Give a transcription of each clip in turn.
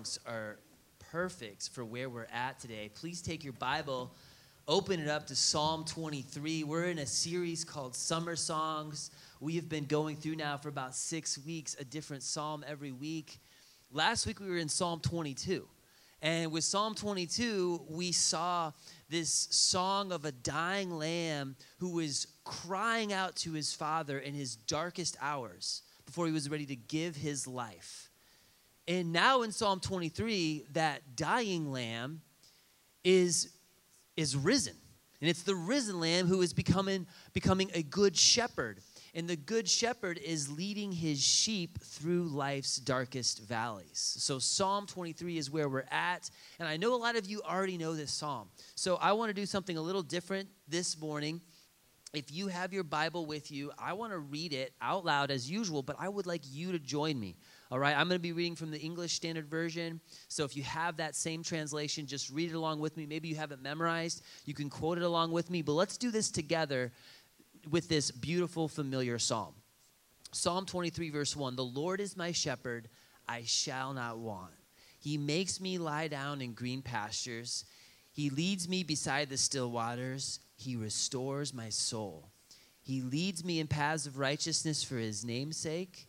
songs are perfect for where we're at today. Please take your Bible, open it up to Psalm 23. We're in a series called Summer Songs. We have been going through now for about six weeks, a different psalm every week. Last week we were in Psalm 22. And with Psalm 22, we saw this song of a dying lamb who was crying out to his father in his darkest hours before he was ready to give his life. And now in Psalm 23, that dying lamb is, is risen. And it's the risen lamb who is becoming, becoming a good shepherd. And the good shepherd is leading his sheep through life's darkest valleys. So, Psalm 23 is where we're at. And I know a lot of you already know this psalm. So, I want to do something a little different this morning. If you have your Bible with you, I want to read it out loud as usual, but I would like you to join me. All right, I'm going to be reading from the English Standard Version. So if you have that same translation, just read it along with me. Maybe you have it memorized, you can quote it along with me, but let's do this together with this beautiful, familiar psalm. Psalm 23, verse 1 The Lord is my shepherd, I shall not want. He makes me lie down in green pastures, He leads me beside the still waters, He restores my soul. He leads me in paths of righteousness for His name's sake.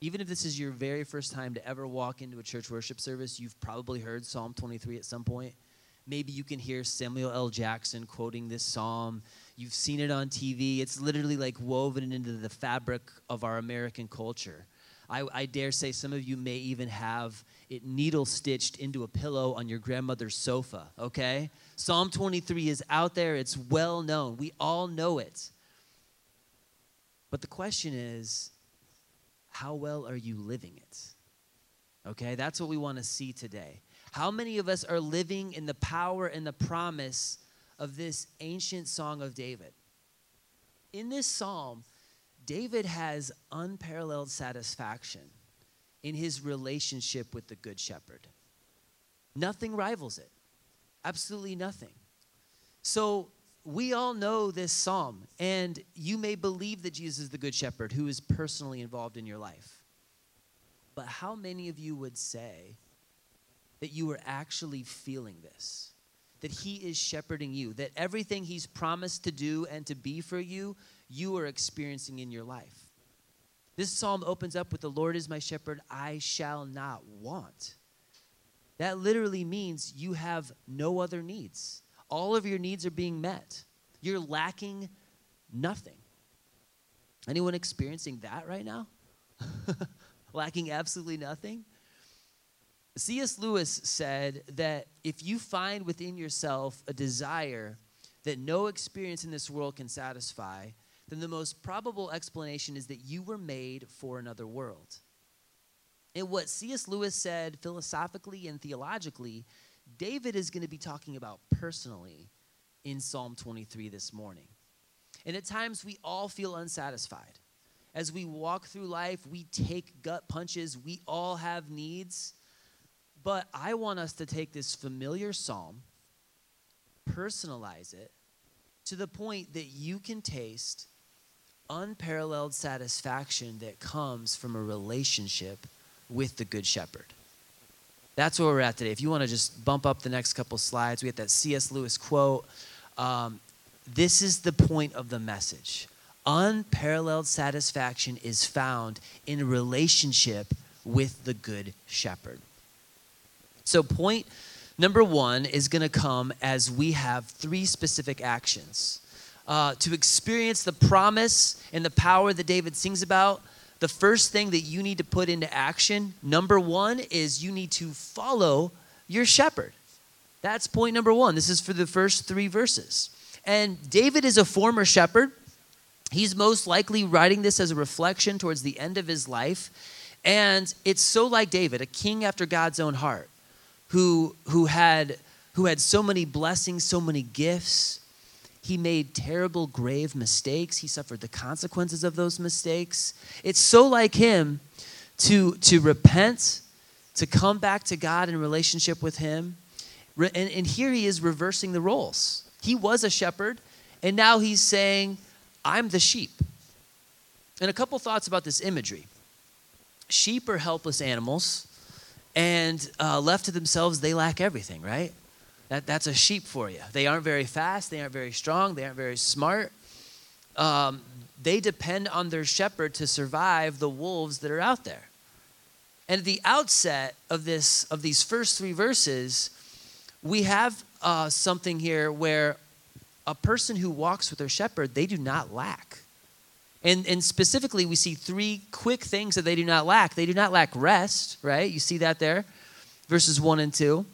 Even if this is your very first time to ever walk into a church worship service, you've probably heard Psalm 23 at some point. Maybe you can hear Samuel L. Jackson quoting this psalm. You've seen it on TV. It's literally like woven into the fabric of our American culture. I, I, dare say some of you may even have it needle stitched into a pillow on your grandmother's sofa, okay? Psalm 23 is out there, it's well known. We all know it. But the question is how well are you living it? Okay, that's what we want to see today. How many of us are living in the power and the promise of this ancient song of David? In this psalm, David has unparalleled satisfaction in his relationship with the Good Shepherd. Nothing rivals it, absolutely nothing. So, we all know this psalm, and you may believe that Jesus is the Good Shepherd who is personally involved in your life. But how many of you would say that you are actually feeling this? That He is shepherding you, that everything He's promised to do and to be for you, you are experiencing in your life. This psalm opens up with The Lord is my shepherd, I shall not want. That literally means you have no other needs all of your needs are being met. You're lacking nothing. Anyone experiencing that right now? lacking absolutely nothing? C.S. Lewis said that if you find within yourself a desire that no experience in this world can satisfy, then the most probable explanation is that you were made for another world. And what C.S. Lewis said philosophically and theologically David is going to be talking about personally in Psalm 23 this morning. And at times we all feel unsatisfied. As we walk through life, we take gut punches, we all have needs. But I want us to take this familiar psalm, personalize it to the point that you can taste unparalleled satisfaction that comes from a relationship with the Good Shepherd. That's where we're at today. If you want to just bump up the next couple slides, we have that C.S. Lewis quote. Um, this is the point of the message. Unparalleled satisfaction is found in relationship with the Good Shepherd. So, point number one is going to come as we have three specific actions. Uh, to experience the promise and the power that David sings about, the first thing that you need to put into action, number one, is you need to follow your shepherd. That's point number one. This is for the first three verses. And David is a former shepherd. He's most likely writing this as a reflection towards the end of his life. And it's so like David, a king after God's own heart, who, who had who had so many blessings, so many gifts. He made terrible, grave mistakes. He suffered the consequences of those mistakes. It's so like him to, to repent, to come back to God in relationship with him. And, and here he is reversing the roles. He was a shepherd, and now he's saying, I'm the sheep. And a couple thoughts about this imagery. Sheep are helpless animals, and uh, left to themselves, they lack everything, right? That, that's a sheep for you. They aren't very fast, they aren't very strong, they aren't very smart. Um, they depend on their shepherd to survive the wolves that are out there. And at the outset of this of these first three verses, we have uh, something here where a person who walks with their shepherd, they do not lack. And, and specifically, we see three quick things that they do not lack. They do not lack rest, right? You see that there? Verses 1 and 2.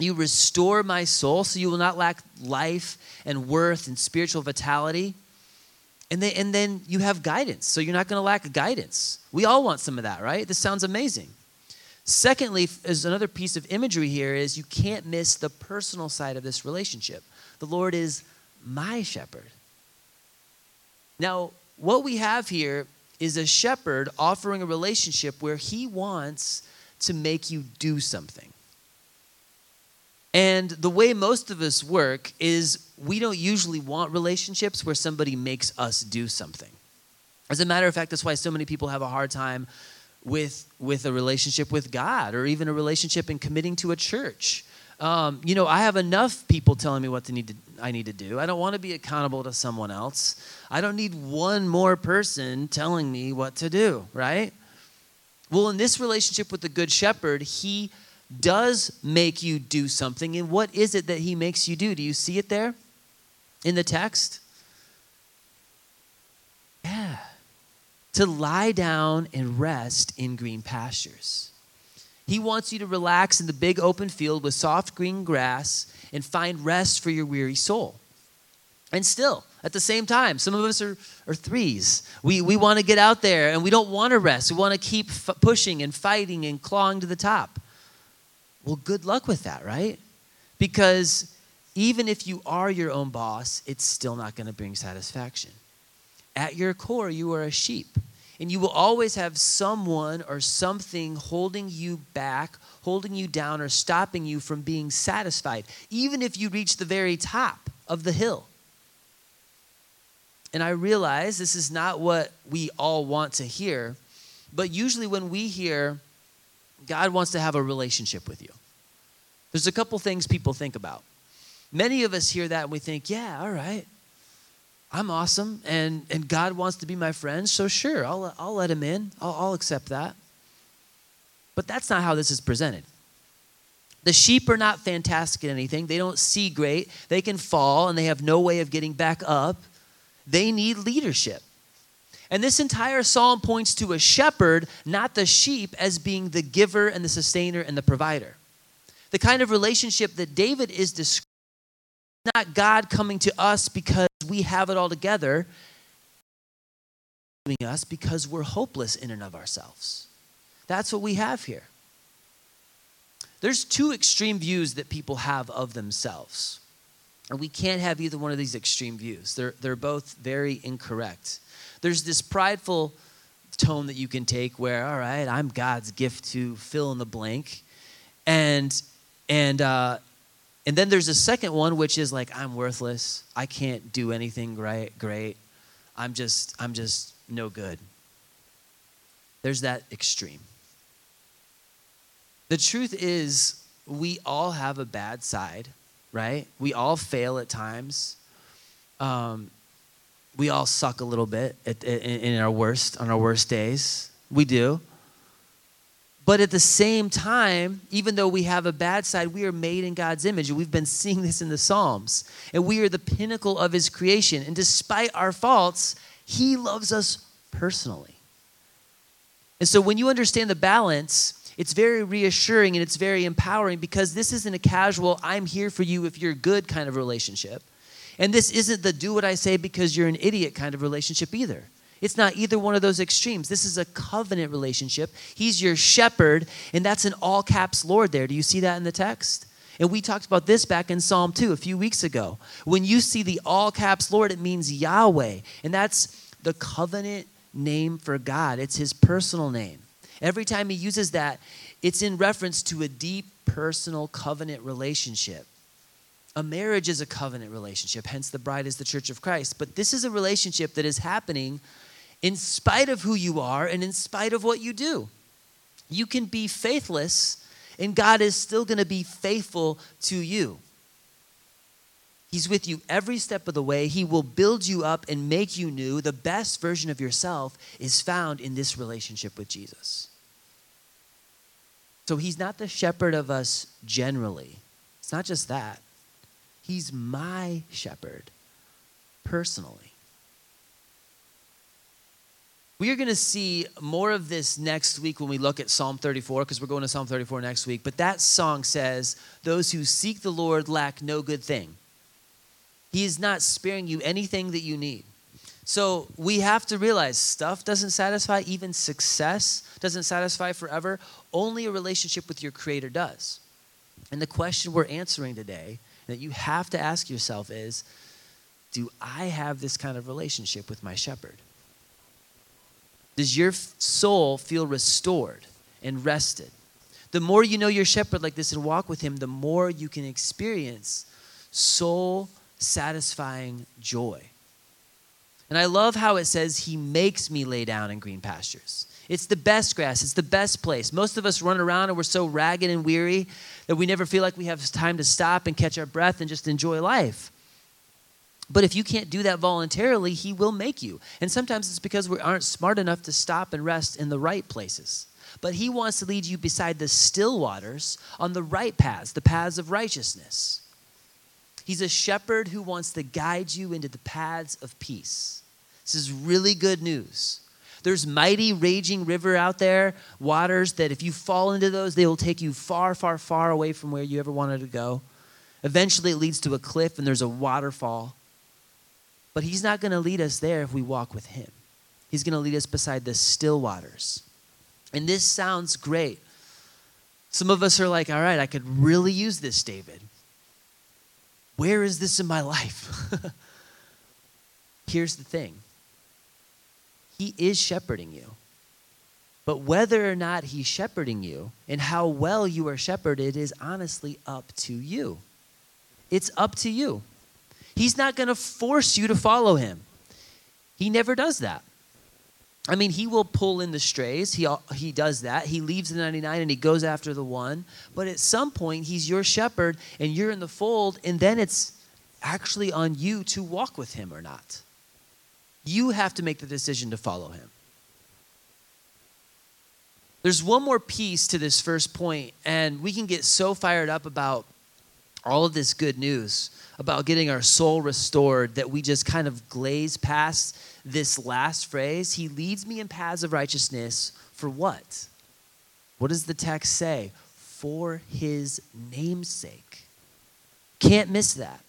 You restore my soul, so you will not lack life and worth and spiritual vitality. And, they, and then you have guidance, so you're not going to lack guidance. We all want some of that, right? This sounds amazing. Secondly, is another piece of imagery here is you can't miss the personal side of this relationship. The Lord is my shepherd. Now, what we have here is a shepherd offering a relationship where he wants to make you do something. And the way most of us work is we don't usually want relationships where somebody makes us do something. As a matter of fact, that's why so many people have a hard time with, with a relationship with God or even a relationship in committing to a church. Um, you know, I have enough people telling me what to need to, I need to do. I don't want to be accountable to someone else. I don't need one more person telling me what to do, right? Well, in this relationship with the Good Shepherd, he does make you do something. And what is it that he makes you do? Do you see it there in the text? Yeah. To lie down and rest in green pastures. He wants you to relax in the big open field with soft green grass and find rest for your weary soul. And still, at the same time, some of us are, are threes. We, we want to get out there and we don't want to rest. We want to keep f- pushing and fighting and clawing to the top. Well, good luck with that, right? Because even if you are your own boss, it's still not going to bring satisfaction. At your core, you are a sheep. And you will always have someone or something holding you back, holding you down, or stopping you from being satisfied, even if you reach the very top of the hill. And I realize this is not what we all want to hear, but usually when we hear God wants to have a relationship with you. There's a couple things people think about. Many of us hear that and we think, yeah, all right, I'm awesome and, and God wants to be my friend, so sure, I'll, I'll let him in, I'll, I'll accept that. But that's not how this is presented. The sheep are not fantastic at anything. They don't see great. They can fall and they have no way of getting back up. They need leadership. And this entire psalm points to a shepherd, not the sheep, as being the giver and the sustainer and the provider. The kind of relationship that David is describing not God coming to us because we have it all together, us because we're hopeless in and of ourselves. That's what we have here. There's two extreme views that people have of themselves. And we can't have either one of these extreme views. They're, they're both very incorrect there's this prideful tone that you can take where, all right, I'm God's gift to fill in the blank. And, and, uh, and then there's a second one, which is like, I'm worthless. I can't do anything great. great. I'm just, I'm just no good. There's that extreme. The truth is, we all have a bad side, right? We all fail at times. Um, we all suck a little bit at, in, our worst, on our worst days. We do. But at the same time, even though we have a bad side, we are made in God's image. We've been seeing this in the Psalms. And we are the pinnacle of His creation. And despite our faults, He loves us personally. And so when you understand the balance, it's very reassuring and it's very empowering because this isn't a casual, I'm here for you if you're good kind of relationship. And this isn't the do what I say because you're an idiot kind of relationship either. It's not either one of those extremes. This is a covenant relationship. He's your shepherd, and that's an all caps Lord there. Do you see that in the text? And we talked about this back in Psalm 2 a few weeks ago. When you see the all caps Lord, it means Yahweh. And that's the covenant name for God, it's his personal name. Every time he uses that, it's in reference to a deep personal covenant relationship. A marriage is a covenant relationship, hence, the bride is the church of Christ. But this is a relationship that is happening in spite of who you are and in spite of what you do. You can be faithless, and God is still going to be faithful to you. He's with you every step of the way. He will build you up and make you new. The best version of yourself is found in this relationship with Jesus. So he's not the shepherd of us generally. It's not just that. He's my shepherd personally. We are going to see more of this next week when we look at Psalm 34, because we're going to Psalm 34 next week. But that song says, Those who seek the Lord lack no good thing. He is not sparing you anything that you need. So we have to realize stuff doesn't satisfy, even success doesn't satisfy forever. Only a relationship with your Creator does. And the question we're answering today that you have to ask yourself is Do I have this kind of relationship with my shepherd? Does your soul feel restored and rested? The more you know your shepherd like this and walk with him, the more you can experience soul satisfying joy. And I love how it says, He makes me lay down in green pastures. It's the best grass, it's the best place. Most of us run around and we're so ragged and weary that we never feel like we have time to stop and catch our breath and just enjoy life. But if you can't do that voluntarily, He will make you. And sometimes it's because we aren't smart enough to stop and rest in the right places. But He wants to lead you beside the still waters on the right paths, the paths of righteousness. He's a shepherd who wants to guide you into the paths of peace. This is really good news. There's mighty raging river out there, waters that if you fall into those, they will take you far, far, far away from where you ever wanted to go. Eventually, it leads to a cliff and there's a waterfall. But He's not going to lead us there if we walk with Him. He's going to lead us beside the still waters. And this sounds great. Some of us are like, all right, I could really use this, David. Where is this in my life? Here's the thing He is shepherding you. But whether or not He's shepherding you and how well you are shepherded is honestly up to you. It's up to you. He's not going to force you to follow Him, He never does that. I mean, he will pull in the strays. He, he does that. He leaves the 99 and he goes after the one. But at some point, he's your shepherd and you're in the fold, and then it's actually on you to walk with him or not. You have to make the decision to follow him. There's one more piece to this first point, and we can get so fired up about all of this good news about getting our soul restored that we just kind of glaze past this last phrase. He leads me in paths of righteousness for what? What does the text say? For his namesake. Can't miss that.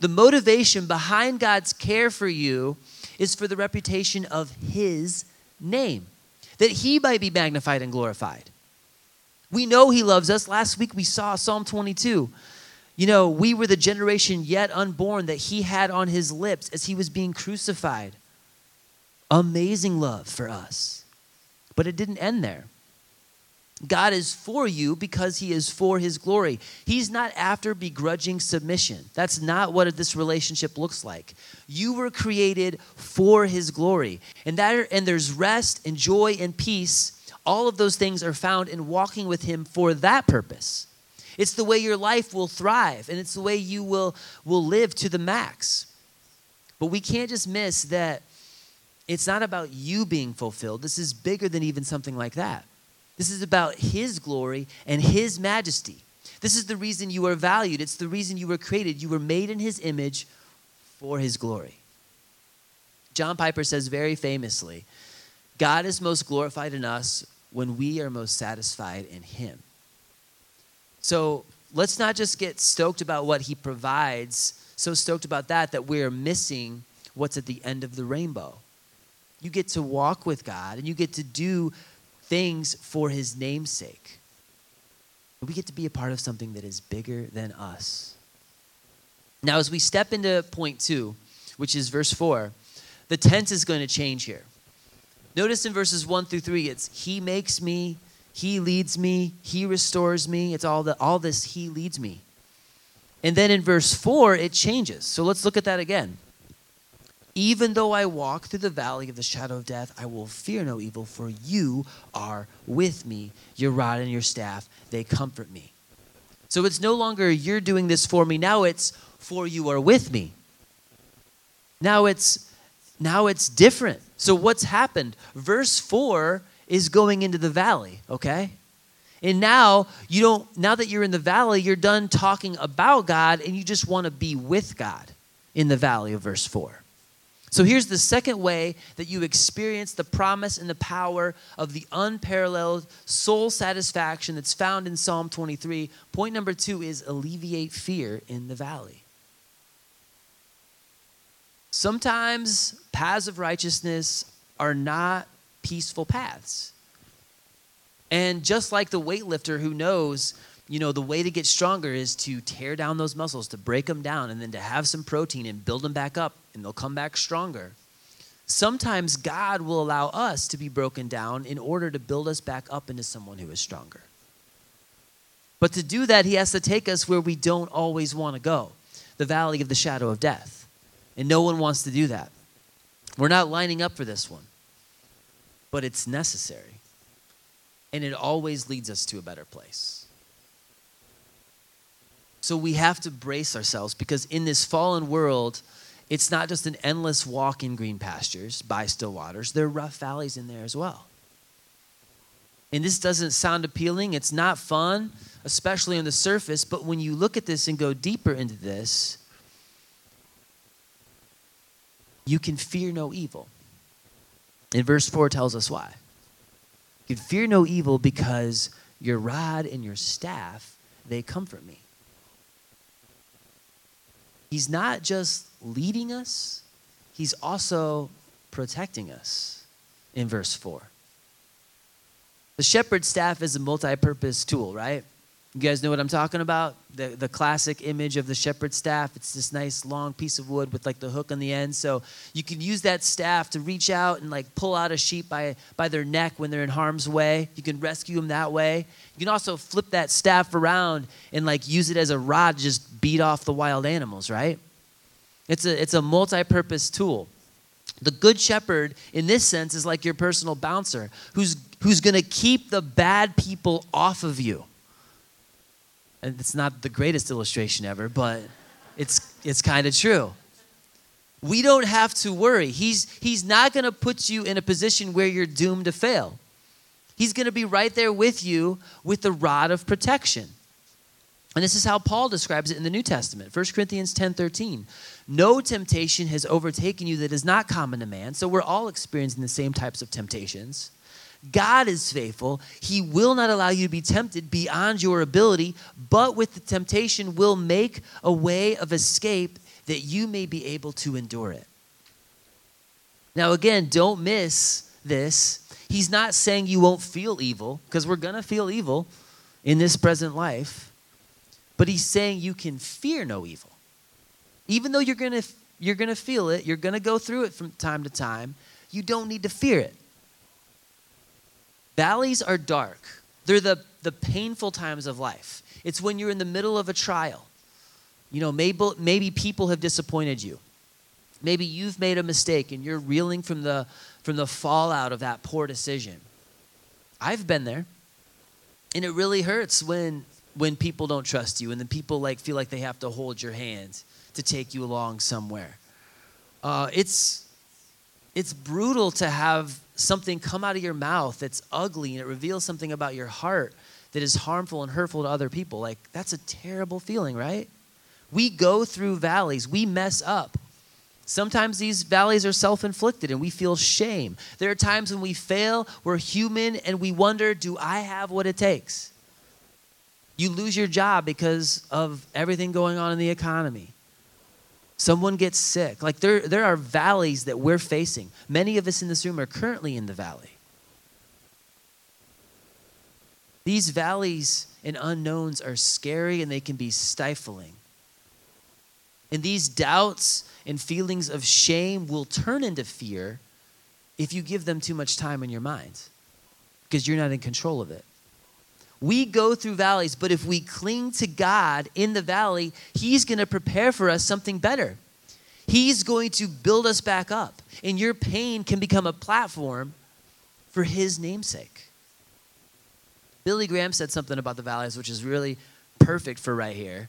The motivation behind God's care for you is for the reputation of his name, that he might be magnified and glorified. We know he loves us. Last week we saw Psalm 22 you know, we were the generation yet unborn that he had on his lips as he was being crucified. Amazing love for us. But it didn't end there. God is for you because he is for his glory. He's not after begrudging submission. That's not what this relationship looks like. You were created for his glory. And that and there's rest and joy and peace. All of those things are found in walking with him for that purpose. It's the way your life will thrive, and it's the way you will, will live to the max. But we can't just miss that it's not about you being fulfilled. This is bigger than even something like that. This is about His glory and His majesty. This is the reason you are valued. It's the reason you were created. You were made in His image for His glory. John Piper says very famously God is most glorified in us when we are most satisfied in Him. So let's not just get stoked about what he provides, so stoked about that that we're missing what's at the end of the rainbow. You get to walk with God and you get to do things for his namesake. We get to be a part of something that is bigger than us. Now, as we step into point two, which is verse four, the tense is going to change here. Notice in verses one through three, it's He makes me, He leads me, He restores me. It's all the all this He leads me. And then in verse four, it changes. So let's look at that again. Even though I walk through the valley of the shadow of death, I will fear no evil, for you are with me. Your rod and your staff, they comfort me. So it's no longer you're doing this for me. Now it's for you are with me. Now it's now it's different. So what's happened? Verse 4 is going into the valley, okay? And now you don't now that you're in the valley, you're done talking about God and you just want to be with God in the valley of verse 4. So here's the second way that you experience the promise and the power of the unparalleled soul satisfaction that's found in Psalm 23. Point number two is alleviate fear in the valley. Sometimes paths of righteousness are not peaceful paths. And just like the weightlifter who knows you know, the way to get stronger is to tear down those muscles, to break them down, and then to have some protein and build them back up, and they'll come back stronger. Sometimes God will allow us to be broken down in order to build us back up into someone who is stronger. But to do that, He has to take us where we don't always want to go the valley of the shadow of death. And no one wants to do that. We're not lining up for this one, but it's necessary. And it always leads us to a better place. So we have to brace ourselves because in this fallen world, it's not just an endless walk in green pastures by still waters, there are rough valleys in there as well. And this doesn't sound appealing, it's not fun, especially on the surface, but when you look at this and go deeper into this, you can fear no evil. And verse 4 tells us why. You can fear no evil because your rod and your staff, they comfort me. He's not just leading us, He's also protecting us in verse 4. The shepherd's staff is a multi purpose tool, right? You guys know what I'm talking about? The, the classic image of the shepherd's staff. It's this nice long piece of wood with like the hook on the end. So you can use that staff to reach out and like pull out a sheep by, by their neck when they're in harm's way. You can rescue them that way. You can also flip that staff around and like use it as a rod to just beat off the wild animals, right? It's a, it's a multi purpose tool. The good shepherd, in this sense, is like your personal bouncer who's, who's going to keep the bad people off of you it's not the greatest illustration ever, but it's, it's kind of true. We don't have to worry. He's, he's not going to put you in a position where you're doomed to fail. He's going to be right there with you with the rod of protection. And this is how Paul describes it in the New Testament. 1 Corinthians 10 13. No temptation has overtaken you that is not common to man. So we're all experiencing the same types of temptations. God is faithful. He will not allow you to be tempted beyond your ability, but with the temptation will make a way of escape that you may be able to endure it. Now, again, don't miss this. He's not saying you won't feel evil, because we're going to feel evil in this present life, but he's saying you can fear no evil. Even though you're going to you're going to feel it, you're going to go through it from time to time, you don't need to fear it. Valleys are dark. They're the, the painful times of life. It's when you're in the middle of a trial. You know, maybe, maybe people have disappointed you. Maybe you've made a mistake and you're reeling from the, from the fallout of that poor decision. I've been there. And it really hurts when, when people don't trust you and then people like feel like they have to hold your hand to take you along somewhere. Uh, it's, it's brutal to have something come out of your mouth that's ugly and it reveals something about your heart that is harmful and hurtful to other people. Like, that's a terrible feeling, right? We go through valleys, we mess up. Sometimes these valleys are self inflicted and we feel shame. There are times when we fail, we're human, and we wonder, do I have what it takes? You lose your job because of everything going on in the economy. Someone gets sick. Like there, there are valleys that we're facing. Many of us in this room are currently in the valley. These valleys and unknowns are scary and they can be stifling. And these doubts and feelings of shame will turn into fear if you give them too much time in your mind because you're not in control of it. We go through valleys, but if we cling to God in the valley, He's going to prepare for us something better. He's going to build us back up, and your pain can become a platform for His namesake. Billy Graham said something about the valleys, which is really perfect for right here.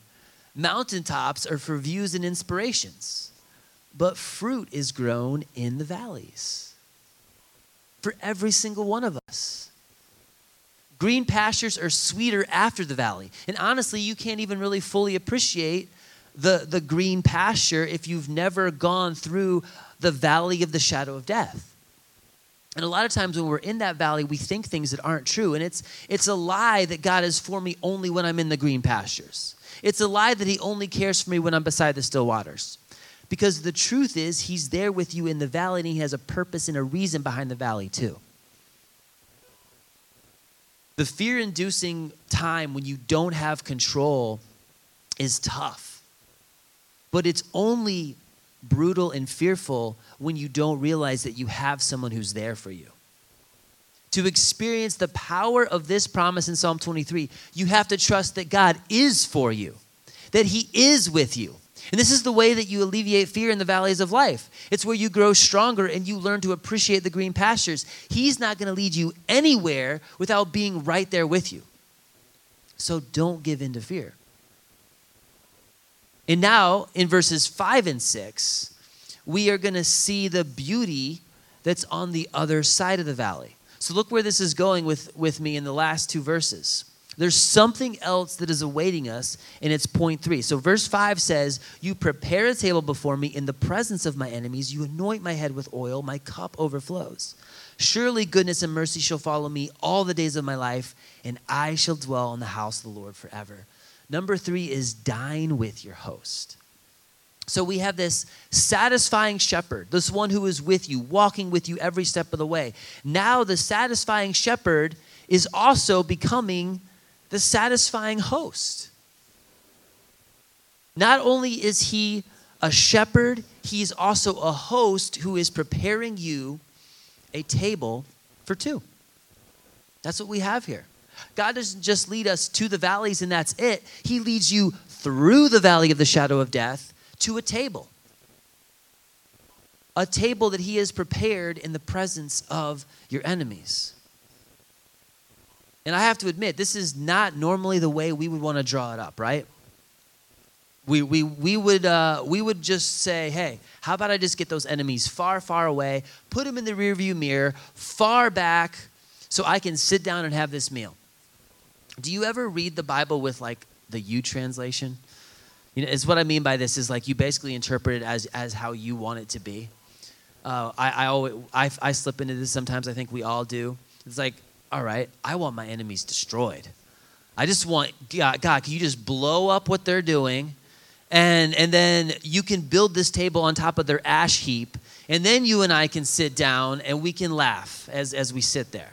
Mountaintops are for views and inspirations, but fruit is grown in the valleys for every single one of us. Green pastures are sweeter after the valley. And honestly, you can't even really fully appreciate the, the green pasture if you've never gone through the valley of the shadow of death. And a lot of times when we're in that valley, we think things that aren't true. And it's, it's a lie that God is for me only when I'm in the green pastures. It's a lie that He only cares for me when I'm beside the still waters. Because the truth is, He's there with you in the valley and He has a purpose and a reason behind the valley, too. The fear inducing time when you don't have control is tough. But it's only brutal and fearful when you don't realize that you have someone who's there for you. To experience the power of this promise in Psalm 23, you have to trust that God is for you, that He is with you. And this is the way that you alleviate fear in the valleys of life. It's where you grow stronger and you learn to appreciate the green pastures. He's not going to lead you anywhere without being right there with you. So don't give in to fear. And now, in verses 5 and 6, we are going to see the beauty that's on the other side of the valley. So look where this is going with, with me in the last two verses. There's something else that is awaiting us, and it's point three. So, verse five says, You prepare a table before me in the presence of my enemies. You anoint my head with oil, my cup overflows. Surely goodness and mercy shall follow me all the days of my life, and I shall dwell in the house of the Lord forever. Number three is dine with your host. So we have this satisfying shepherd, this one who is with you, walking with you every step of the way. Now, the satisfying shepherd is also becoming the satisfying host. Not only is he a shepherd, he's also a host who is preparing you a table for two. That's what we have here. God doesn't just lead us to the valleys and that's it. He leads you through the valley of the shadow of death to a table. A table that He has prepared in the presence of your enemies. And I have to admit, this is not normally the way we would want to draw it up, right? We, we, we, would, uh, we would just say, hey, how about I just get those enemies far, far away, put them in the rearview mirror, far back, so I can sit down and have this meal. Do you ever read the Bible with like the U translation? You know, is what I mean by this is like you basically interpret it as as how you want it to be. Uh, I I always I, I slip into this sometimes. I think we all do. It's like, all right, I want my enemies destroyed. I just want God. God, can you just blow up what they're doing, and and then you can build this table on top of their ash heap, and then you and I can sit down and we can laugh as as we sit there.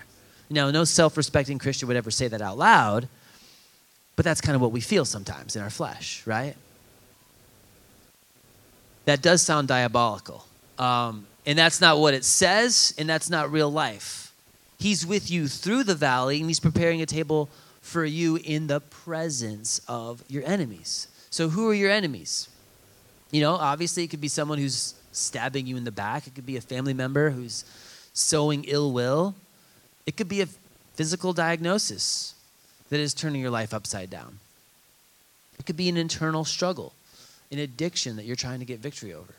Now, no self-respecting Christian would ever say that out loud, but that's kind of what we feel sometimes in our flesh, right? that does sound diabolical. Um, and that's not what it says, and that's not real life. He's with you through the valley, and he's preparing a table for you in the presence of your enemies. So, who are your enemies? You know, obviously, it could be someone who's stabbing you in the back, it could be a family member who's sowing ill will, it could be a physical diagnosis that is turning your life upside down, it could be an internal struggle an addiction that you're trying to get victory over.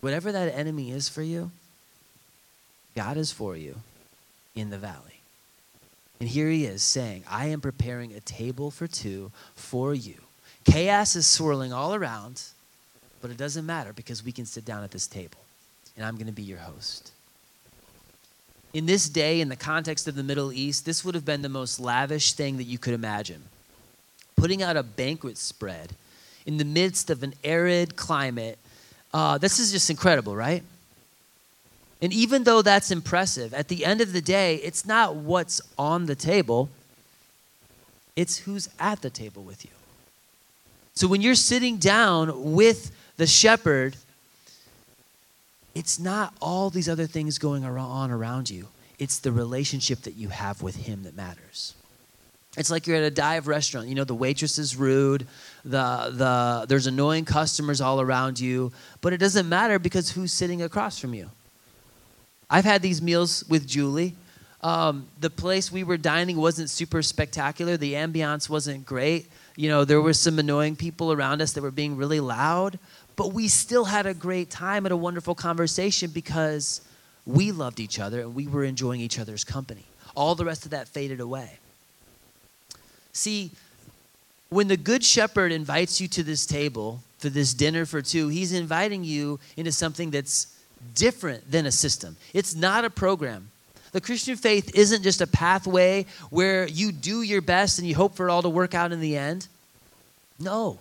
Whatever that enemy is for you, God is for you in the valley. And here he is saying, I am preparing a table for two for you. Chaos is swirling all around, but it doesn't matter because we can sit down at this table, and I'm going to be your host. In this day, in the context of the Middle East, this would have been the most lavish thing that you could imagine. Putting out a banquet spread in the midst of an arid climate. Uh, this is just incredible, right? And even though that's impressive, at the end of the day, it's not what's on the table, it's who's at the table with you. So when you're sitting down with the shepherd, it's not all these other things going on around you. It's the relationship that you have with him that matters. It's like you're at a dive restaurant. You know, the waitress is rude, the, the, there's annoying customers all around you, but it doesn't matter because who's sitting across from you? I've had these meals with Julie. Um, the place we were dining wasn't super spectacular, the ambiance wasn't great. You know, there were some annoying people around us that were being really loud, but we still had a great time and a wonderful conversation because we loved each other and we were enjoying each other's company. All the rest of that faded away. See, when the Good Shepherd invites you to this table for this dinner for two, he's inviting you into something that's different than a system. It's not a program. The Christian faith isn't just a pathway where you do your best and you hope for it all to work out in the end. No.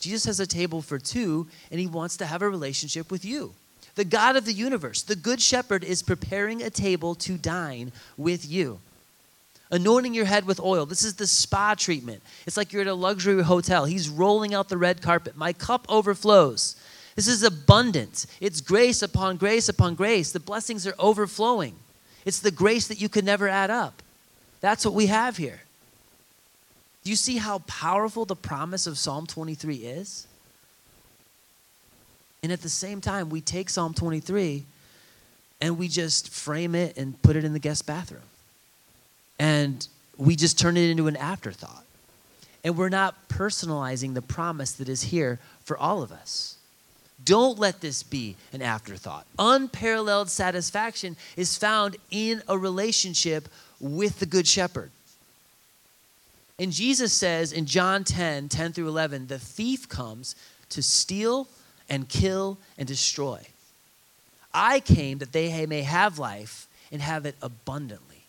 Jesus has a table for two, and he wants to have a relationship with you. The God of the universe, the Good Shepherd, is preparing a table to dine with you. Anointing your head with oil. This is the spa treatment. It's like you're at a luxury hotel. He's rolling out the red carpet. My cup overflows. This is abundant. It's grace upon grace upon grace. The blessings are overflowing. It's the grace that you could never add up. That's what we have here. Do you see how powerful the promise of Psalm 23 is? And at the same time, we take Psalm 23 and we just frame it and put it in the guest bathroom. And we just turn it into an afterthought. And we're not personalizing the promise that is here for all of us. Don't let this be an afterthought. Unparalleled satisfaction is found in a relationship with the Good Shepherd. And Jesus says in John 10 10 through 11, the thief comes to steal, and kill and destroy. I came that they may have life and have it abundantly.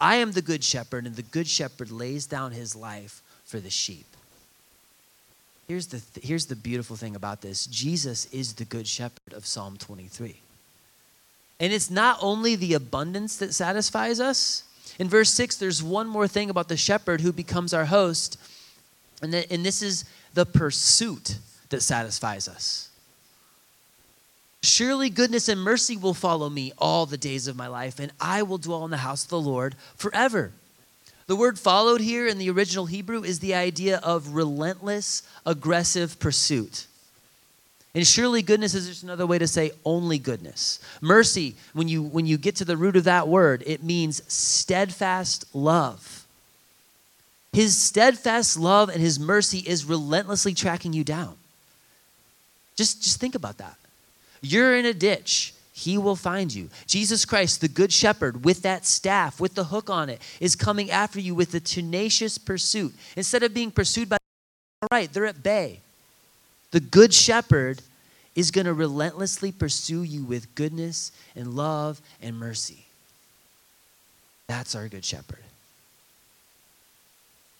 I am the good shepherd, and the good shepherd lays down his life for the sheep. Here's the, th- here's the beautiful thing about this Jesus is the good shepherd of Psalm 23. And it's not only the abundance that satisfies us. In verse 6, there's one more thing about the shepherd who becomes our host, and, th- and this is the pursuit that satisfies us. Surely goodness and mercy will follow me all the days of my life, and I will dwell in the house of the Lord forever. The word followed here in the original Hebrew is the idea of relentless, aggressive pursuit. And surely goodness is just another way to say only goodness. Mercy, when you when you get to the root of that word, it means steadfast love. His steadfast love and his mercy is relentlessly tracking you down. Just, just think about that. You're in a ditch. He will find you. Jesus Christ, the Good Shepherd, with that staff, with the hook on it, is coming after you with a tenacious pursuit. Instead of being pursued by, all right, they're at bay. The Good Shepherd is going to relentlessly pursue you with goodness and love and mercy. That's our Good Shepherd.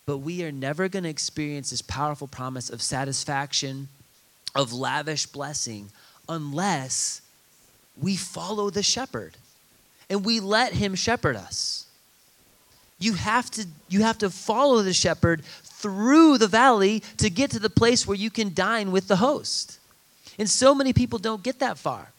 But we are never going to experience this powerful promise of satisfaction of lavish blessing unless we follow the shepherd and we let him shepherd us. You have to you have to follow the shepherd through the valley to get to the place where you can dine with the host. And so many people don't get that far.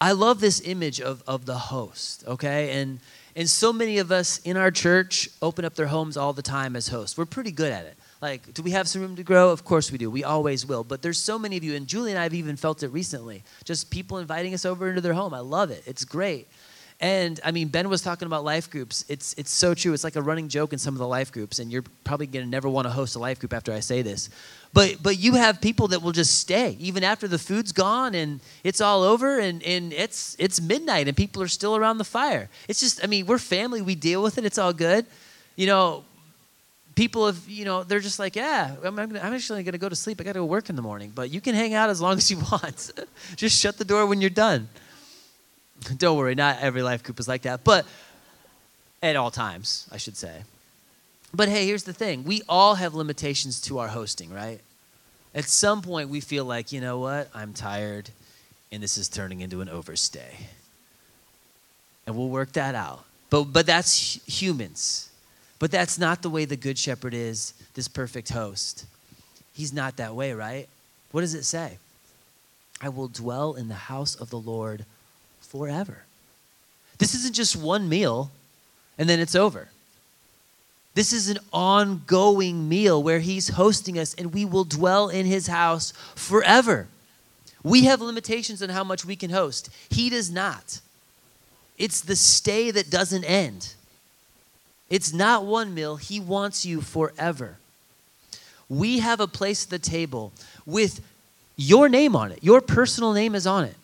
I love this image of, of the host, okay? And and so many of us in our church open up their homes all the time as hosts. We're pretty good at it. Like, do we have some room to grow? Of course we do. We always will. But there's so many of you, and Julie and I have even felt it recently. Just people inviting us over into their home. I love it. It's great. And I mean, Ben was talking about life groups. It's it's so true. It's like a running joke in some of the life groups, and you're probably gonna never want to host a life group after I say this. But but you have people that will just stay even after the food's gone and it's all over and, and it's it's midnight and people are still around the fire. It's just I mean, we're family, we deal with it, it's all good. You know, people have, you know, they're just like, yeah, I'm, I'm actually going to go to sleep. I got to go work in the morning, but you can hang out as long as you want. just shut the door when you're done. Don't worry, not every life group is like that, but at all times, I should say. But hey, here's the thing we all have limitations to our hosting, right? At some point, we feel like, you know what, I'm tired. and this is turning into an overstay. And we'll work that out. But, but that's humans. But that's not the way the Good Shepherd is, this perfect host. He's not that way, right? What does it say? I will dwell in the house of the Lord forever. This isn't just one meal and then it's over. This is an ongoing meal where he's hosting us and we will dwell in his house forever. We have limitations on how much we can host, he does not. It's the stay that doesn't end. It's not one meal, he wants you forever. We have a place at the table with your name on it. Your personal name is on it.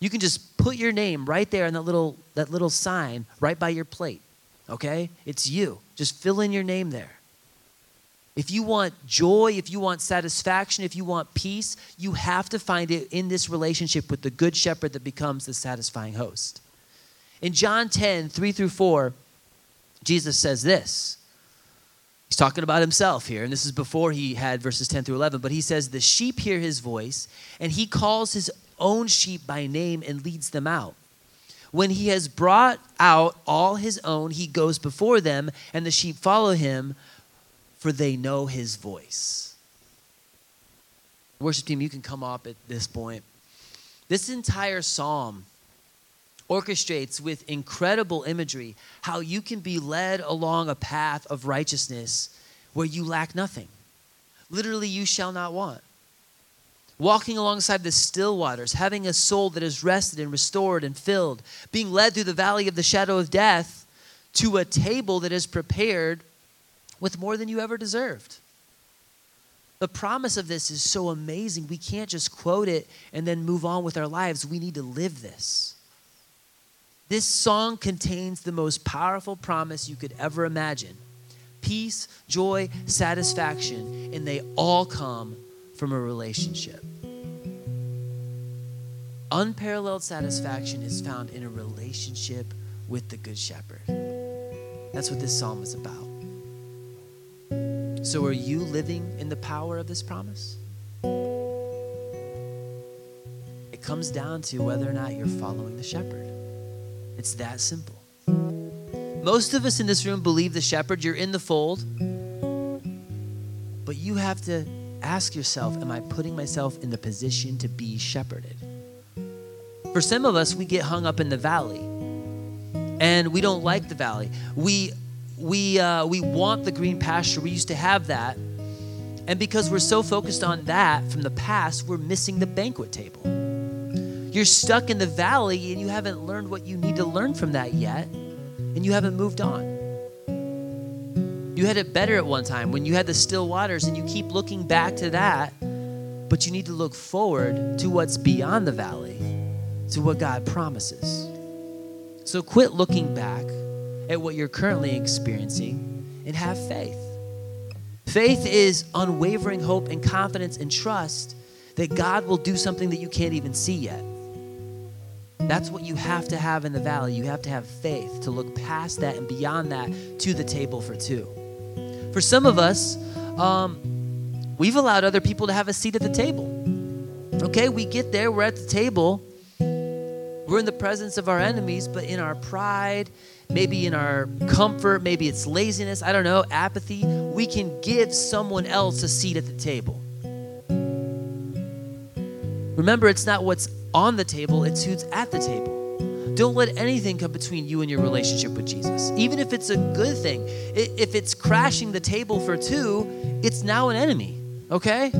You can just put your name right there in that little that little sign right by your plate. Okay? It's you. Just fill in your name there. If you want joy, if you want satisfaction, if you want peace, you have to find it in this relationship with the good shepherd that becomes the satisfying host. In John 10, 3 through 4, Jesus says this. He's talking about himself here, and this is before he had verses 10 through 11, but he says, The sheep hear his voice, and he calls his own sheep by name and leads them out. When he has brought out all his own, he goes before them, and the sheep follow him, for they know his voice. Worship team, you can come up at this point. This entire psalm orchestrates with incredible imagery how you can be led along a path of righteousness where you lack nothing. Literally, you shall not want walking alongside the still waters, having a soul that is rested and restored and filled, being led through the valley of the shadow of death to a table that is prepared with more than you ever deserved. The promise of this is so amazing. We can't just quote it and then move on with our lives. We need to live this. This song contains the most powerful promise you could ever imagine peace, joy, satisfaction, and they all come from a relationship. Unparalleled satisfaction is found in a relationship with the Good Shepherd. That's what this psalm is about. So, are you living in the power of this promise? It comes down to whether or not you're following the shepherd. It's that simple. Most of us in this room believe the shepherd, you're in the fold, but you have to ask yourself Am I putting myself in the position to be shepherded? For some of us, we get hung up in the valley and we don't like the valley. We, we, uh, we want the green pasture. We used to have that. And because we're so focused on that from the past, we're missing the banquet table. You're stuck in the valley and you haven't learned what you need to learn from that yet, and you haven't moved on. You had it better at one time when you had the still waters, and you keep looking back to that, but you need to look forward to what's beyond the valley, to what God promises. So quit looking back at what you're currently experiencing and have faith. Faith is unwavering hope and confidence and trust that God will do something that you can't even see yet. That's what you have to have in the valley. You have to have faith to look past that and beyond that to the table for two. For some of us, um, we've allowed other people to have a seat at the table. Okay, we get there, we're at the table, we're in the presence of our enemies, but in our pride, maybe in our comfort, maybe it's laziness, I don't know, apathy, we can give someone else a seat at the table. Remember, it's not what's on the table, it's who's at the table. Don't let anything come between you and your relationship with Jesus. Even if it's a good thing, if it's crashing the table for two, it's now an enemy, okay?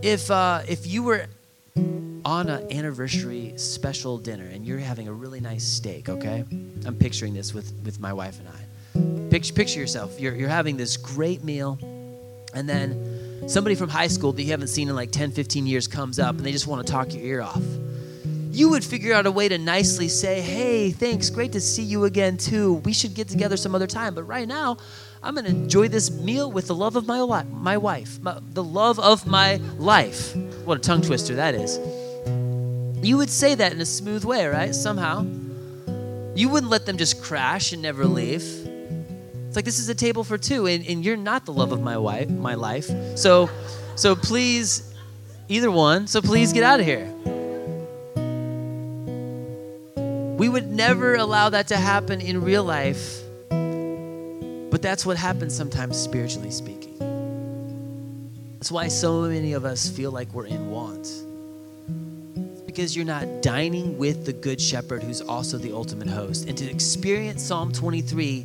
If, uh, if you were on an anniversary special dinner and you're having a really nice steak, okay? I'm picturing this with, with my wife and I. Picture, picture yourself. You're, you're having this great meal, and then somebody from high school that you haven't seen in like 10, 15 years comes up and they just want to talk your ear off you would figure out a way to nicely say, hey, thanks, great to see you again, too. We should get together some other time. But right now, I'm going to enjoy this meal with the love of my, my wife, my, the love of my life. What a tongue twister that is. You would say that in a smooth way, right? Somehow. You wouldn't let them just crash and never leave. It's like this is a table for two, and, and you're not the love of my wife, my life. So, so please Either one, so please get out of here. We would never allow that to happen in real life, but that's what happens sometimes spiritually speaking. That's why so many of us feel like we're in want. It's because you're not dining with the Good Shepherd, who's also the ultimate host. And to experience Psalm 23,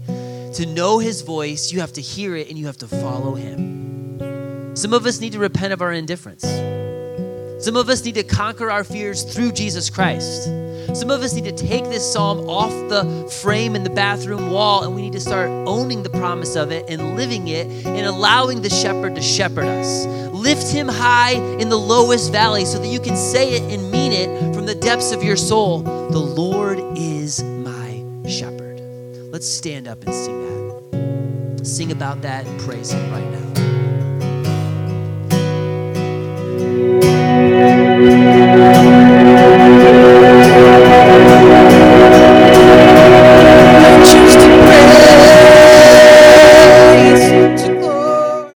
to know his voice, you have to hear it and you have to follow him. Some of us need to repent of our indifference. Some of us need to conquer our fears through Jesus Christ. Some of us need to take this psalm off the frame in the bathroom wall and we need to start owning the promise of it and living it and allowing the shepherd to shepherd us. Lift him high in the lowest valley so that you can say it and mean it from the depths of your soul. The Lord is my shepherd. Let's stand up and sing that. Sing about that and praise him right now.